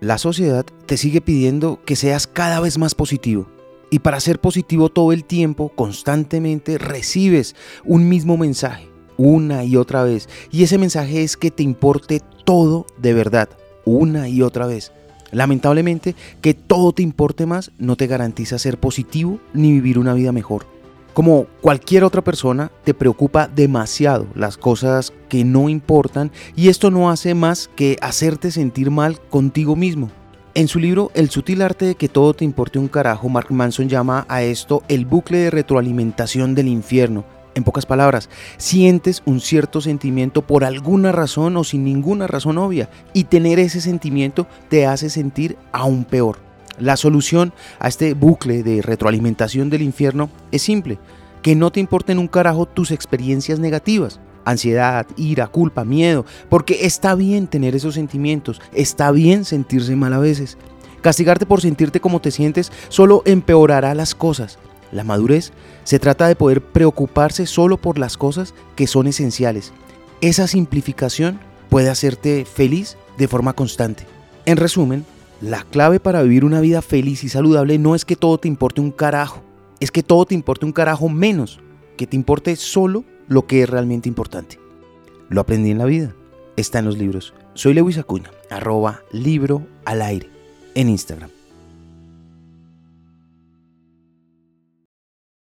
La sociedad te sigue pidiendo que seas cada vez más positivo. Y para ser positivo todo el tiempo, constantemente recibes un mismo mensaje, una y otra vez. Y ese mensaje es que te importe todo de verdad, una y otra vez. Lamentablemente, que todo te importe más no te garantiza ser positivo ni vivir una vida mejor. Como cualquier otra persona, te preocupa demasiado las cosas que no importan y esto no hace más que hacerte sentir mal contigo mismo. En su libro El sutil arte de que todo te importe un carajo, Mark Manson llama a esto el bucle de retroalimentación del infierno. En pocas palabras, sientes un cierto sentimiento por alguna razón o sin ninguna razón obvia y tener ese sentimiento te hace sentir aún peor. La solución a este bucle de retroalimentación del infierno es simple, que no te importen un carajo tus experiencias negativas, ansiedad, ira, culpa, miedo, porque está bien tener esos sentimientos, está bien sentirse mal a veces. Castigarte por sentirte como te sientes solo empeorará las cosas. La madurez se trata de poder preocuparse solo por las cosas que son esenciales. Esa simplificación puede hacerte feliz de forma constante. En resumen, la clave para vivir una vida feliz y saludable no es que todo te importe un carajo, es que todo te importe un carajo menos, que te importe solo lo que es realmente importante. Lo aprendí en la vida, está en los libros. Soy Lewis Acuña, arroba libro al aire en Instagram.